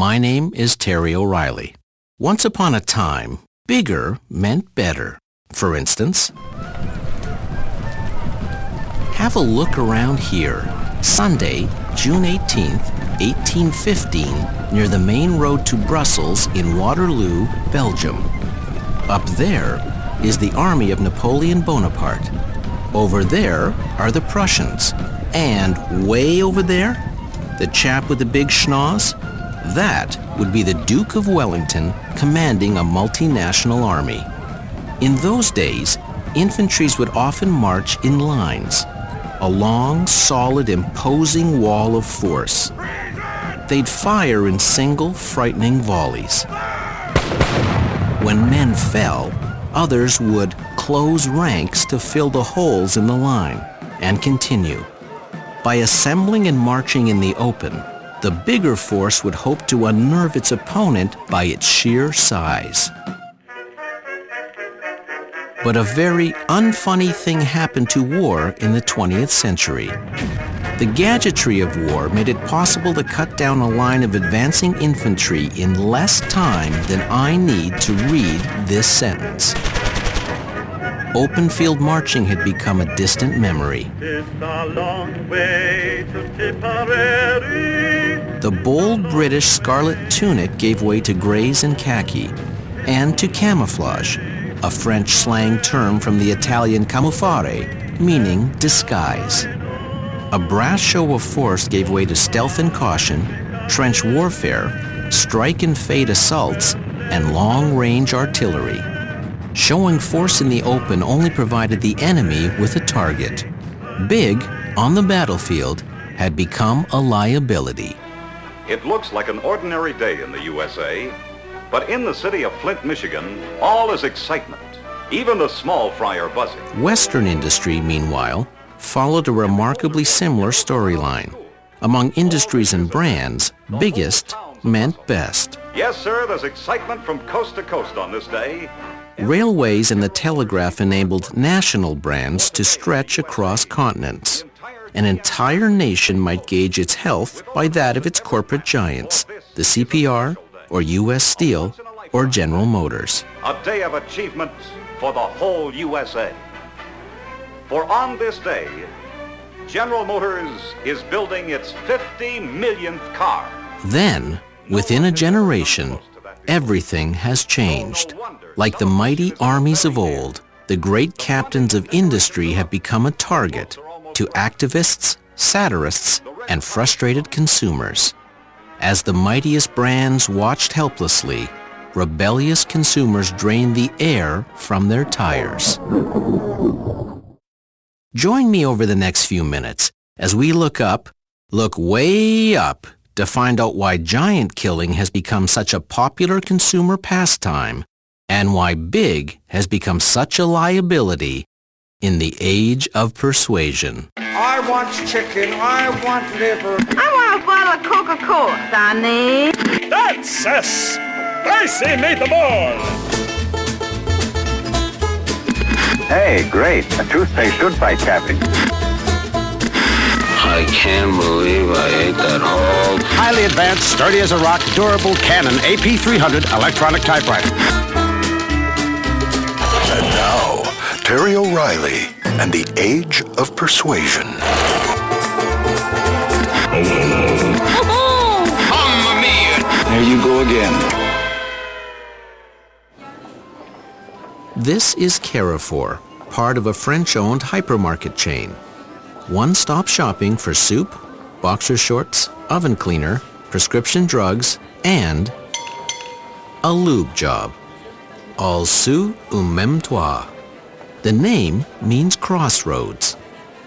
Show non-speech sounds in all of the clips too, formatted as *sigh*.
My name is Terry O'Reilly. Once upon a time, bigger meant better. For instance, have a look around here. Sunday, June 18th, 1815, near the main road to Brussels in Waterloo, Belgium. Up there is the army of Napoleon Bonaparte. Over there are the Prussians. And way over there, the chap with the big schnoz? That would be the Duke of Wellington commanding a multinational army. In those days, infantries would often march in lines, a long, solid, imposing wall of force. They'd fire in single, frightening volleys. When men fell, others would close ranks to fill the holes in the line and continue. By assembling and marching in the open, the bigger force would hope to unnerve its opponent by its sheer size. But a very unfunny thing happened to war in the 20th century. The gadgetry of war made it possible to cut down a line of advancing infantry in less time than I need to read this sentence. Open field marching had become a distant memory. The bold British scarlet tunic gave way to grays and khaki, and to camouflage, a French slang term from the Italian camuffare, meaning disguise. A brass show of force gave way to stealth and caution, trench warfare, strike and fade assaults, and long-range artillery. Showing force in the open only provided the enemy with a target. Big, on the battlefield, had become a liability. It looks like an ordinary day in the USA, but in the city of Flint, Michigan, all is excitement. Even the small fry are buzzing. Western industry, meanwhile, followed a remarkably similar storyline. Among industries and brands, biggest meant best. Yes, sir, there's excitement from coast to coast on this day. Railways and the telegraph enabled national brands to stretch across continents. An entire nation might gauge its health by that of its corporate giants, the CPR, or U.S. Steel, or General Motors. A day of achievement for the whole USA. For on this day, General Motors is building its 50 millionth car. Then, within a generation, everything has changed. Like the mighty armies of old, the great captains of industry have become a target to activists, satirists, and frustrated consumers. As the mightiest brands watched helplessly, rebellious consumers drained the air from their tires. Join me over the next few minutes as we look up, look way up, to find out why giant killing has become such a popular consumer pastime and why big has become such a liability in the age of persuasion. I want chicken. I want liver. I want a bottle of Coca-Cola, Sonny. That's a the meatball. Hey, great. A toothpaste should fight capping. I can't believe I ate that whole... Highly advanced, sturdy as a rock, durable Canon AP300 electronic typewriter. Terry O'Reilly and the Age of Persuasion. Mamma mia! There you go again. This is Carrefour, part of a French-owned hypermarket chain. One-stop shopping for soup, boxer shorts, oven cleaner, prescription drugs, and a lube job. All sous un même toit. The name means crossroads.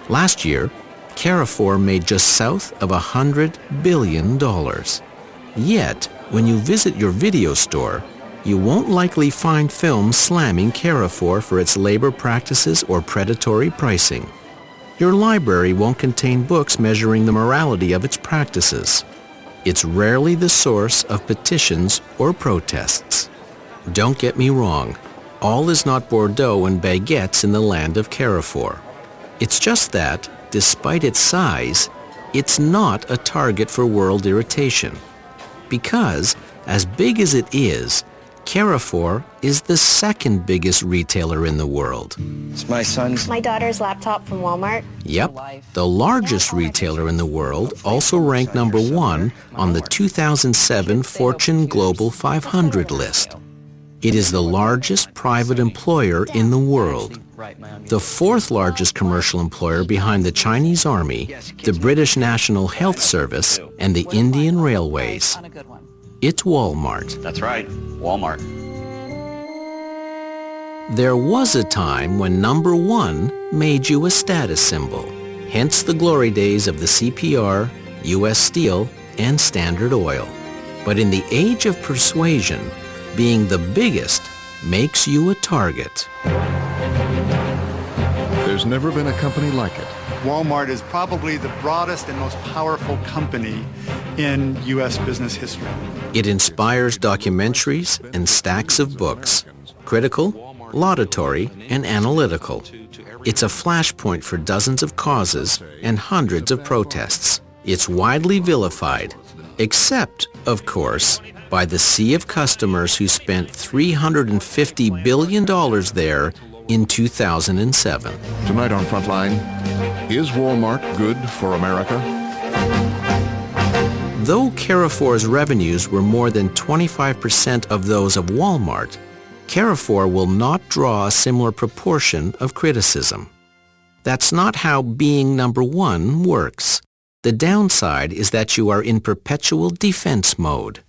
Last year, Carrefour made just south of a hundred billion dollars. Yet, when you visit your video store, you won't likely find films slamming Carrefour for its labor practices or predatory pricing. Your library won't contain books measuring the morality of its practices. It's rarely the source of petitions or protests. Don't get me wrong, all is not Bordeaux and baguettes in the land of Carrefour. It's just that, despite its size, it's not a target for world irritation. Because, as big as it is, Carrefour is the second biggest retailer in the world. It's my son's. My daughter's laptop from Walmart. Yep, the largest retailer in the world, also ranked number one on the 2007 Fortune Global 500 list. It is the largest private employer in the world. The fourth largest commercial employer behind the Chinese Army, the British National Health Service, and the Indian Railways. It's Walmart. That's right, Walmart. There was a time when number one made you a status symbol, hence the glory days of the CPR, U.S. Steel, and Standard Oil. But in the age of persuasion, being the biggest makes you a target. There's never been a company like it. Walmart is probably the broadest and most powerful company in U.S. business history. It inspires documentaries and stacks of books, critical, laudatory, and analytical. It's a flashpoint for dozens of causes and hundreds of protests. It's widely vilified, except, of course, by the sea of customers who spent $350 billion there in 2007. Tonight on Frontline, is Walmart good for America? Though Carrefour's revenues were more than 25% of those of Walmart, Carrefour will not draw a similar proportion of criticism. That's not how being number one works. The downside is that you are in perpetual defense mode.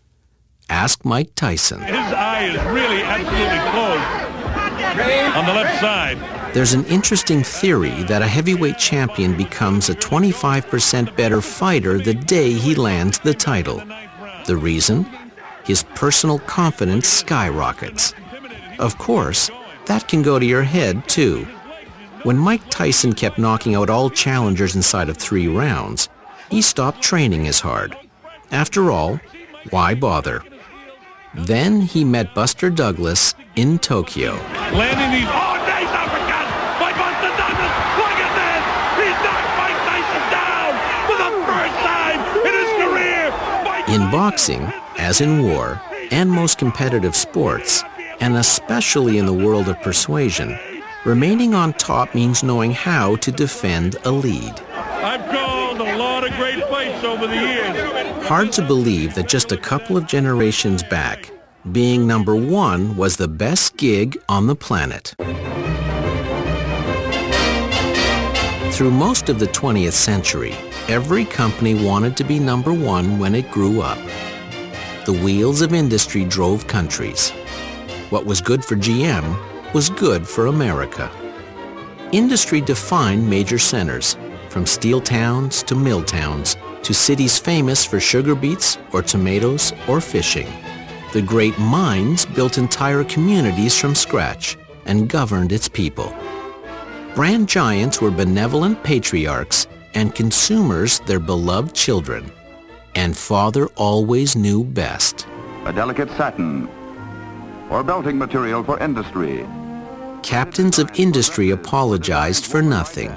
Ask Mike Tyson. His eye is really absolutely closed on the left side. There's an interesting theory that a heavyweight champion becomes a 25% better fighter the day he lands the title. The reason? His personal confidence skyrockets. Of course, that can go to your head too. When Mike Tyson kept knocking out all challengers inside of three rounds, he stopped training as hard. After all, why bother? Then he met Buster Douglas in Tokyo. Landing these. Oh, nice uppercut by Buster Douglas. Look at this. He knocked Mike Tyson down for the first time in his career. Mike In boxing, as in war, and most competitive sports, and especially in the world of persuasion, remaining on top means knowing how to defend a lead. I've called a lot of great over the years. Hard to believe that just a couple of generations back, being number one was the best gig on the planet. Through most of the 20th century, every company wanted to be number one when it grew up. The wheels of industry drove countries. What was good for GM was good for America. Industry defined major centers, from steel towns to mill towns, to cities famous for sugar beets or tomatoes or fishing. The great mines built entire communities from scratch and governed its people. Brand giants were benevolent patriarchs and consumers their beloved children. And father always knew best. A delicate satin or belting material for industry. Captains of industry apologized for nothing.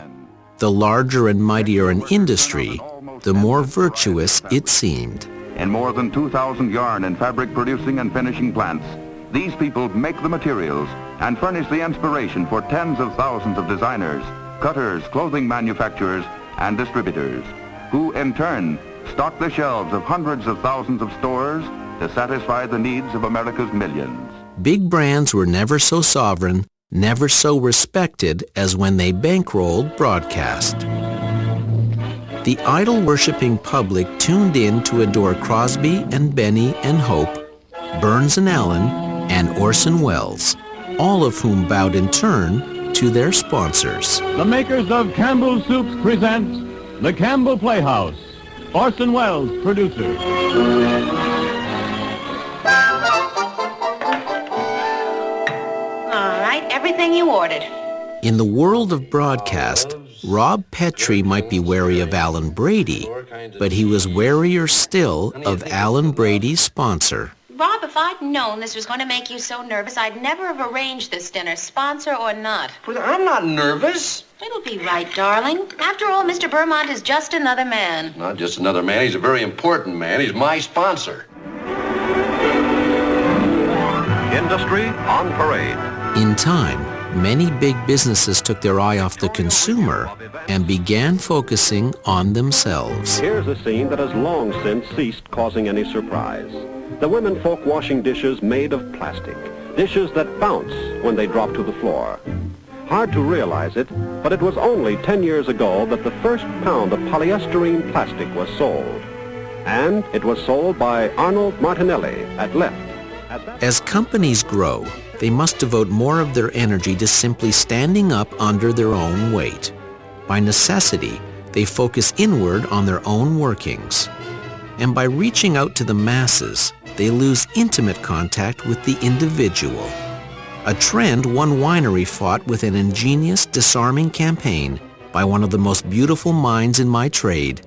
The larger and mightier an industry, the more virtuous it seemed. In more than 2,000 yarn and fabric producing and finishing plants, these people make the materials and furnish the inspiration for tens of thousands of designers, cutters, clothing manufacturers, and distributors, who in turn stock the shelves of hundreds of thousands of stores to satisfy the needs of America's millions. Big brands were never so sovereign, never so respected as when they bankrolled broadcast. The idol-worshipping public tuned in to adore Crosby and Benny and Hope, Burns and Allen, and Orson Welles, all of whom bowed in turn to their sponsors. The makers of Campbell Soups present the Campbell Playhouse. Orson Welles, producer. All right, everything you ordered. In the world of broadcast, Rob Petrie might be wary of Alan Brady, but he was warier still of Alan Brady's sponsor. Rob, if I'd known this was going to make you so nervous, I'd never have arranged this dinner, sponsor or not. But I'm not nervous. It'll be right, darling. After all, Mr. Bermond is just another man. Not just another man. He's a very important man. He's my sponsor. Industry on parade. In time, many big businesses took their eye off the consumer and began focusing on themselves. Here's a scene that has long since ceased causing any surprise. The women folk washing dishes made of plastic, dishes that bounce when they drop to the floor. Hard to realize it, but it was only 10 years ago that the first pound of polystyrene plastic was sold. And it was sold by Arnold Martinelli at Left. As companies grow, they must devote more of their energy to simply standing up under their own weight. By necessity, they focus inward on their own workings. And by reaching out to the masses, they lose intimate contact with the individual. A trend one winery fought with an ingenious, disarming campaign by one of the most beautiful minds in my trade,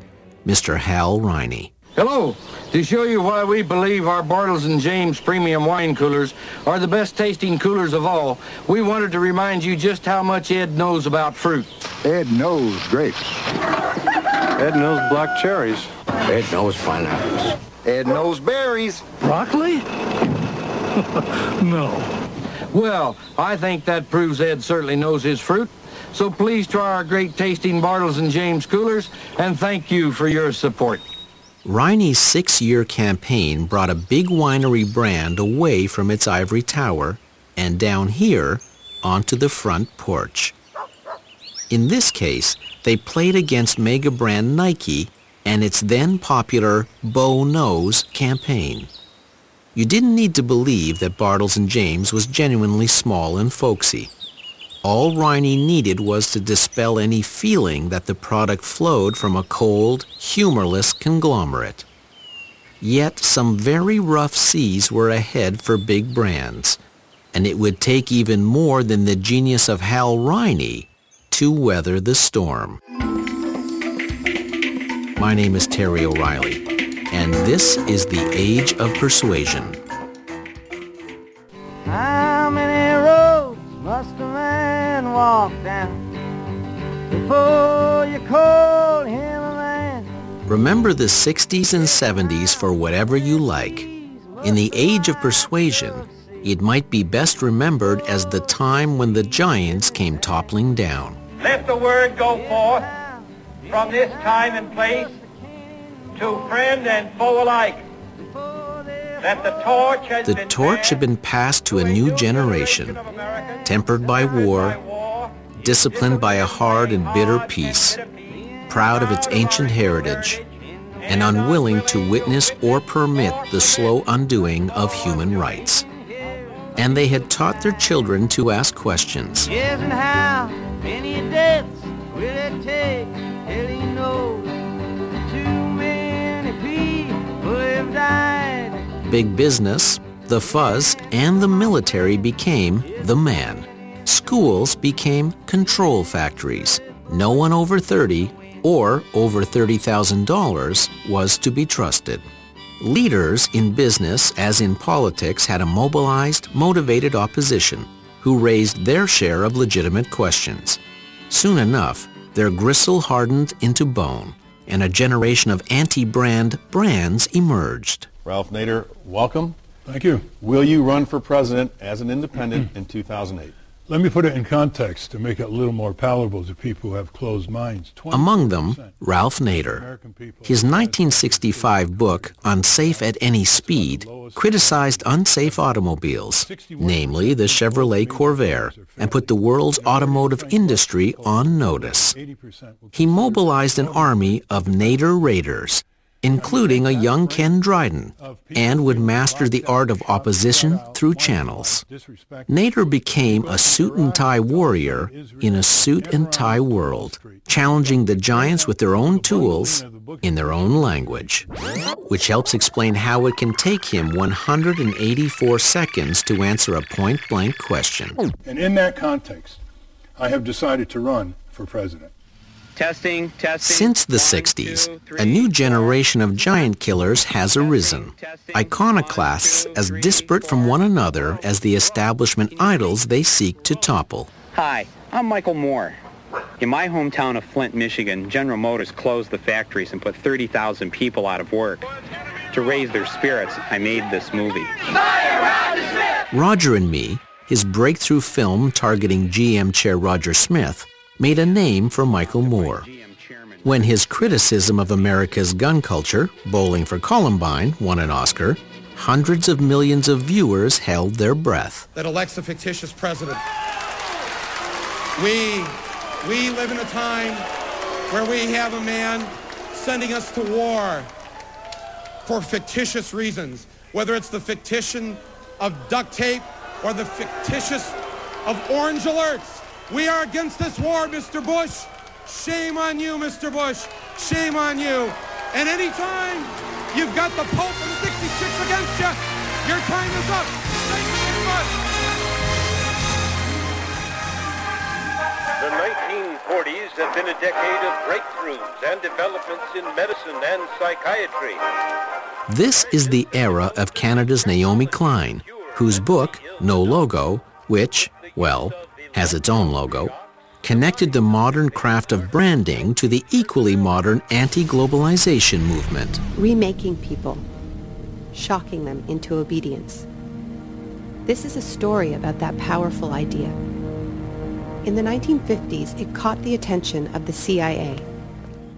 Mr. Hal Riney. Hello. To show you why we believe our Bartles and James premium wine coolers are the best tasting coolers of all, we wanted to remind you just how much Ed knows about fruit. Ed knows grapes. Ed knows black cherries. Ed knows pineapples. Ed knows berries. Broccoli? *laughs* no. Well, I think that proves Ed certainly knows his fruit. So please try our great tasting Bartles and James coolers, and thank you for your support. Riney's six-year campaign brought a big winery brand away from its ivory tower and down here onto the front porch. In this case, they played against mega brand Nike and its then popular Bo Knows campaign. You didn't need to believe that Bartles and James was genuinely small and folksy. All Riney needed was to dispel any feeling that the product flowed from a cold, humorless conglomerate. Yet some very rough seas were ahead for big brands, and it would take even more than the genius of Hal Riney to weather the storm. My name is Terry O'Reilly, and this is The Age of Persuasion. Before you call him a man? Remember the 60s and 70s for whatever you like. In the age of persuasion, it might be best remembered as the time when the giants came toppling down. Let the word go forth from this time and place to friend and foe alike. That the torch has The been torch had been passed to a new generation, tempered by war, disciplined by a hard and bitter peace, proud of its ancient heritage, and unwilling to witness or permit the slow undoing of human rights. And they had taught their children to ask questions. Yes, and how many deaths will it take till he knows too many people have died? Big business, the fuzz, and the military became the man. Schools became control factories. No one over 30 or over $30,000 was to be trusted. Leaders in business as in politics had a mobilized, motivated opposition who raised their share of legitimate questions. Soon enough, their gristle hardened into bone, and a generation of anti-brand brands emerged. Ralph Nader, welcome. Thank you. Will you run for president as an independent in 2008? Let me put it in context to make it a little more palatable to people who have closed minds. Among them, Ralph Nader. His 1965 book, Unsafe at Any Speed, criticized unsafe automobiles, namely the Chevrolet Corvair, and put the world's automotive industry on notice. He mobilized an army of Nader Raiders, including a young Ken Dryden, and would master the art of opposition through channels. Nader became a suit and tie warrior in a suit and tie world, challenging the giants with their own tools in their own language, which helps explain how it can take him 184 seconds to answer a point-blank question. And in that context, I have decided to run for president. Testing, testing. Since the 60s, a new generation of giant killers has arisen, iconoclasts as disparate from one another as the establishment idols they seek to topple. Hi, I'm Michael Moore. In my hometown of Flint, Michigan, General Motors closed the factories and put 30,000 people out of work. To raise their spirits, I made this movie. Fire Roger Smith! Roger and Me, his breakthrough film targeting GM chair Roger Smith, made a name for Michael Moore. When his criticism of America's gun culture, Bowling for Columbine, won an Oscar, hundreds of millions of viewers held their breath. That elects a fictitious president. We, we live in a time where we have a man sending us to war for fictitious reasons, whether it's the fictition of duct tape or the fictitious of orange alerts. We are against this war, Mr. Bush. Shame on you, Mr. Bush. Shame on you. And anytime you've got the Pope and the Dixie Chicks against you, your time is up. Thank you very much. The 1940s have been a decade of breakthroughs and developments in medicine and psychiatry. This is the era of Canada's Naomi Klein, whose book, No Logo, which, well, has its own logo, connected the modern craft of branding to the equally modern anti-globalization movement. Remaking people, shocking them into obedience. This is a story about that powerful idea. In the 1950s, it caught the attention of the CIA.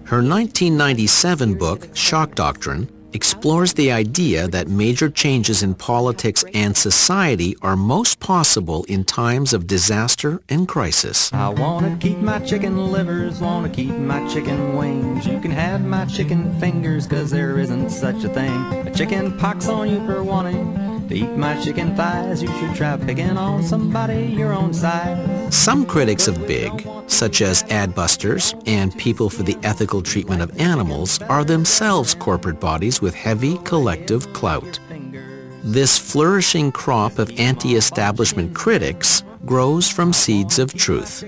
Her 1997 book, Shock Doctrine, explores the idea that major changes in politics and society are most possible in times of disaster and crisis. I want to keep my chicken livers, want to keep my chicken wings. You can have my chicken fingers, cause there isn't such a thing. A chicken pox on you for wanting eat my chicken thighs. You should try picking on somebody your own size. Some critics of Big, such as Adbusters and People for the Ethical Treatment of Animals, are themselves corporate bodies with heavy collective clout. This flourishing crop of anti-establishment critics grows from seeds of truth.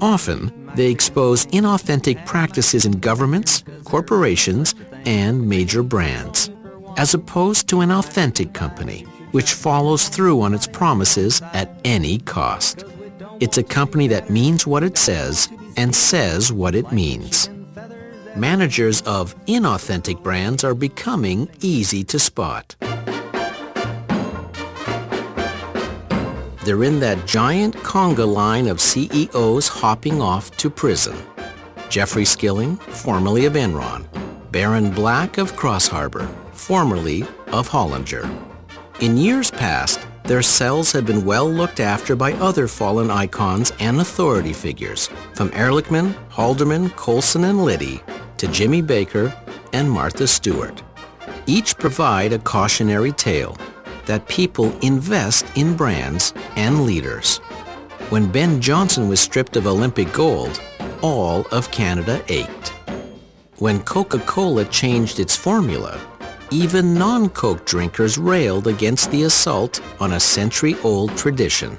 Often, they expose inauthentic practices in governments, corporations, and major brands, as opposed to an authentic company, which follows through on its promises at any cost. It's a company that means what it says and says what it means. Managers of inauthentic brands are becoming easy to spot. They're in that giant conga line of CEOs hopping off to prison. Jeffrey Skilling, formerly of Enron. Baron Black of Crossharbour, formerly of Hollinger. In years past, their cells had been well looked after by other fallen icons and authority figures, from Ehrlichman, Haldeman, Colson, and Liddy to Jimmy Bakker and Martha Stewart. Each provide a cautionary tale that people invest in brands and leaders. When Ben Johnson was stripped of Olympic gold, all of Canada ached. When Coca-Cola changed its formula, even non-Coke drinkers railed against the assault on a century-old tradition.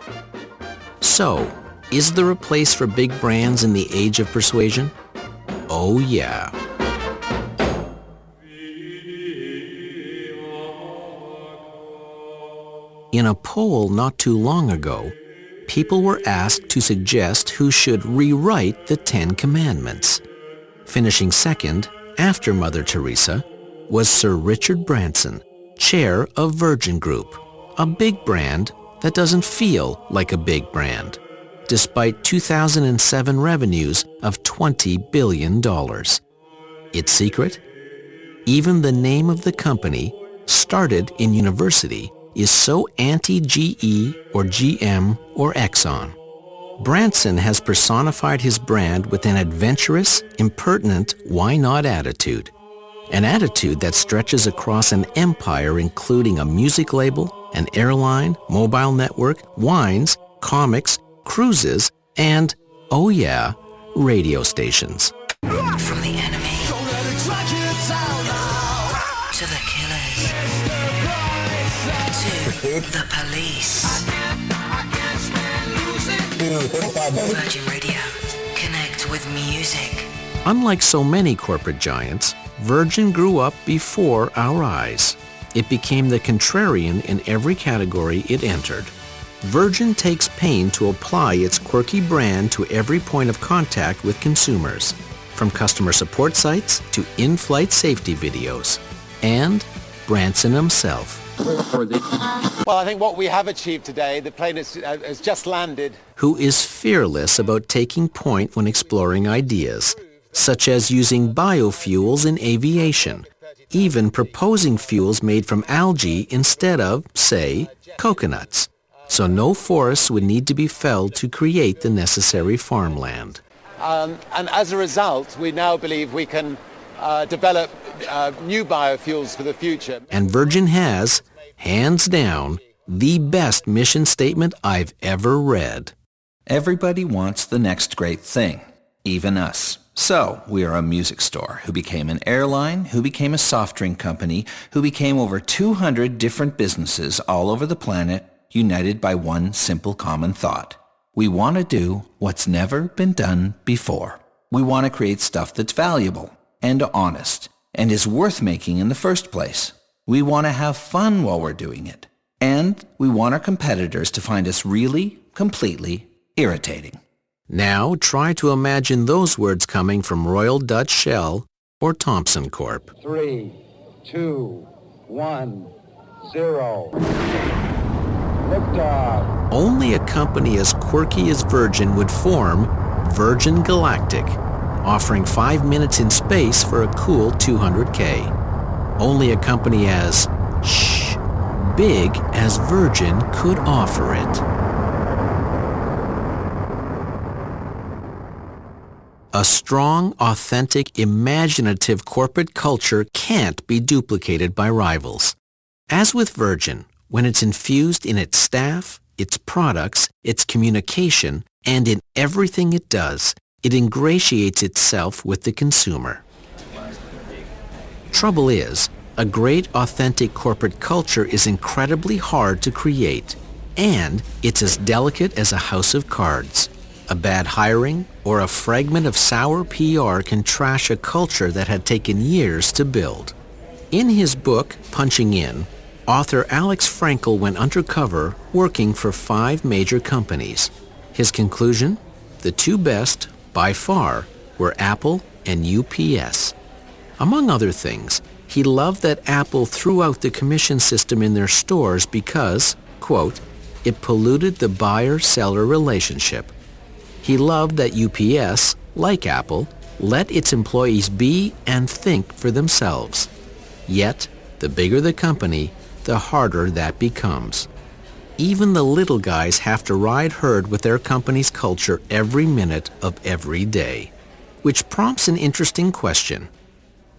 So, is there a place for big brands in the age of persuasion? Oh yeah. In a poll not too long ago, people were asked to suggest who should rewrite the Ten Commandments. Finishing second, after Mother Teresa, was Sir Richard Branson, chair of Virgin Group, a big brand that doesn't feel like a big brand, despite 2007 revenues of $20 billion. Its secret? Even the name of the company, started in university, is so anti-GE or GM or Exxon. Branson has personified his brand with an adventurous, impertinent, why-not attitude. An attitude that stretches across an empire including a music label, an airline, mobile network, wines, comics, cruises, and, oh yeah, radio stations. From the enemy to the killers to the police. Virgin Radio. Connect with music. Unlike so many corporate giants, Virgin grew up before our eyes. It became the contrarian in every category it entered. Virgin takes pain to apply its quirky brand to every point of contact with consumers, from customer support sites to in-flight safety videos. And Branson himself. Well, I think what we have achieved today, the plane has, uh, has just landed. who is fearless about taking point when exploring ideas, such as using biofuels in aviation, even proposing fuels made from algae instead of, say, coconuts. So no forests would need to be felled to create the necessary farmland. Um, and as a result, we now believe we can uh, develop uh, new biofuels for the future. And Virgin has, hands down, the best mission statement I've ever read. Everybody wants the next great thing, even us. So, we are a music store who became an airline, who became a soft drink company, who became over 200 different businesses all over the planet, united by one simple common thought. We want to do what's never been done before. We want to create stuff that's valuable and honest and is worth making in the first place. We want to have fun while we're doing it. And we want our competitors to find us really, completely irritating. Now try to imagine those words coming from Royal Dutch Shell or Thomson Corp. Three, two, one, zero. Liftoff. Only a company as quirky as Virgin would form Virgin Galactic, offering five minutes in space for a cool 200K. Only a company as, shh, big as Virgin could offer it. A strong, authentic, imaginative corporate culture can't be duplicated by rivals. As with Virgin, when it's infused in its staff, its products, its communication, and in everything it does, it ingratiates itself with the consumer. Trouble is, a great authentic corporate culture is incredibly hard to create, and it's as delicate as a house of cards. A bad hiring or a fragment of sour PR can trash a culture that had taken years to build. In his book, Punching In, author Alex Frankel went undercover working for five major companies. His conclusion? The two best, by far, were Apple and UPS. Among other things, he loved that Apple threw out the commission system in their stores because, quote, it polluted the buyer-seller relationship. He loved that UPS, like Apple, let its employees be and think for themselves. Yet, the bigger the company, the harder that becomes. Even the little guys have to ride herd with their company's culture every minute of every day. Which prompts an interesting question.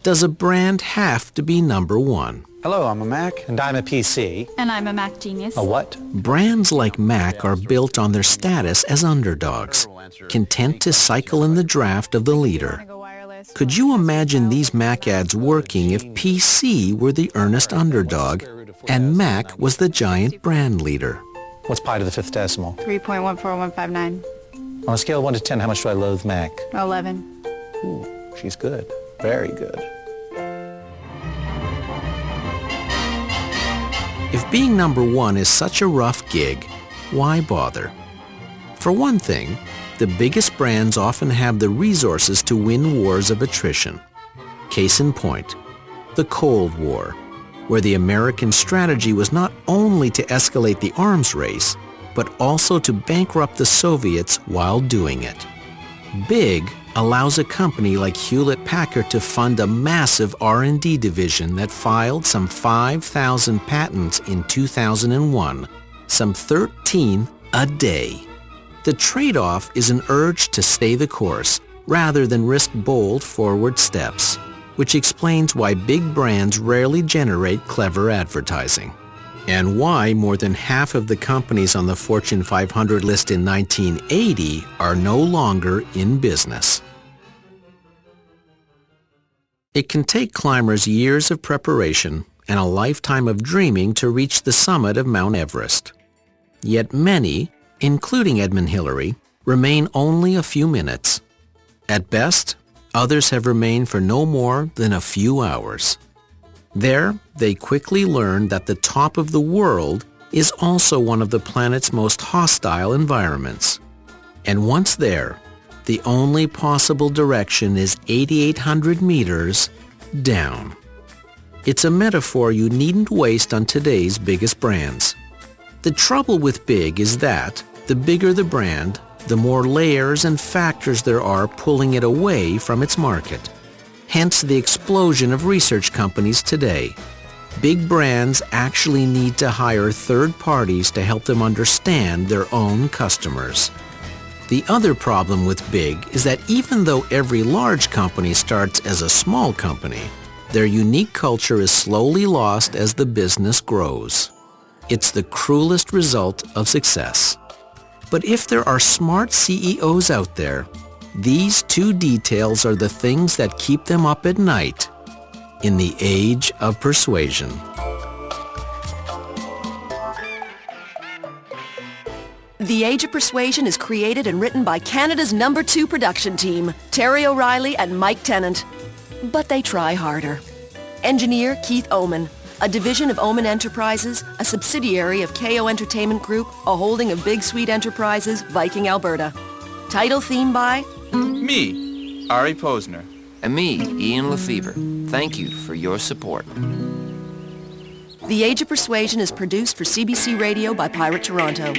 Does a brand have to be number one? Hello, I'm a Mac. And I'm a PC. And I'm a Mac genius. A what? Brands like Mac are built on their status as underdogs, content to cycle in the draft of the leader. Could you imagine these Mac ads working if PC were the earnest underdog and Mac was the giant brand leader? What's pi to the fifth decimal? 3.14159. On a scale of 1 to 10, how much do I loathe Mac? 11. Ooh, she's good. Very good. If being number one is such a rough gig, why bother? For one thing, the biggest brands often have the resources to win wars of attrition. Case in point, the Cold War, where the American strategy was not only to escalate the arms race, but also to bankrupt the Soviets while doing it. Big allows a company like Hewlett-Packard to fund a massive R&D division that filed some 5,000 patents in 2001, some 13 a day. The trade-off is an urge to stay the course rather than risk bold forward steps, which explains why big brands rarely generate clever advertising and why more than half of the companies on the Fortune 500 list in 1980 are no longer in business. It can take climbers years of preparation and a lifetime of dreaming to reach the summit of Mount Everest. Yet many, including Edmund Hillary, remain only a few minutes. At best, others have remained for no more than a few hours. There, they quickly learn that the top of the world is also one of the planet's most hostile environments. And once there, the only possible direction is 8,800 meters down. It's a metaphor you needn't waste on today's biggest brands. The trouble with big is that the bigger the brand, the more layers and factors there are pulling it away from its market. Hence the explosion of research companies today. Big brands actually need to hire third parties to help them understand their own customers. The other problem with big is that even though every large company starts as a small company, their unique culture is slowly lost as the business grows. It's the cruelest result of success. But if there are smart CEOs out there, these two details are the things that keep them up at night in the age of persuasion. The Age of Persuasion is created and written by Canada's number two production team, Terry O'Reilly and Mike Tennant. But they try harder. Engineer Keith Oman, a division of Oman Enterprises, a subsidiary of KO Entertainment Group, a holding of Big Sweet Enterprises, Viking, Alberta. Title theme by Me, Ari Posner. And me, Ian LeFeuvre. Thank you for your support. The Age of Persuasion is produced for CBC Radio by Pirate Toronto.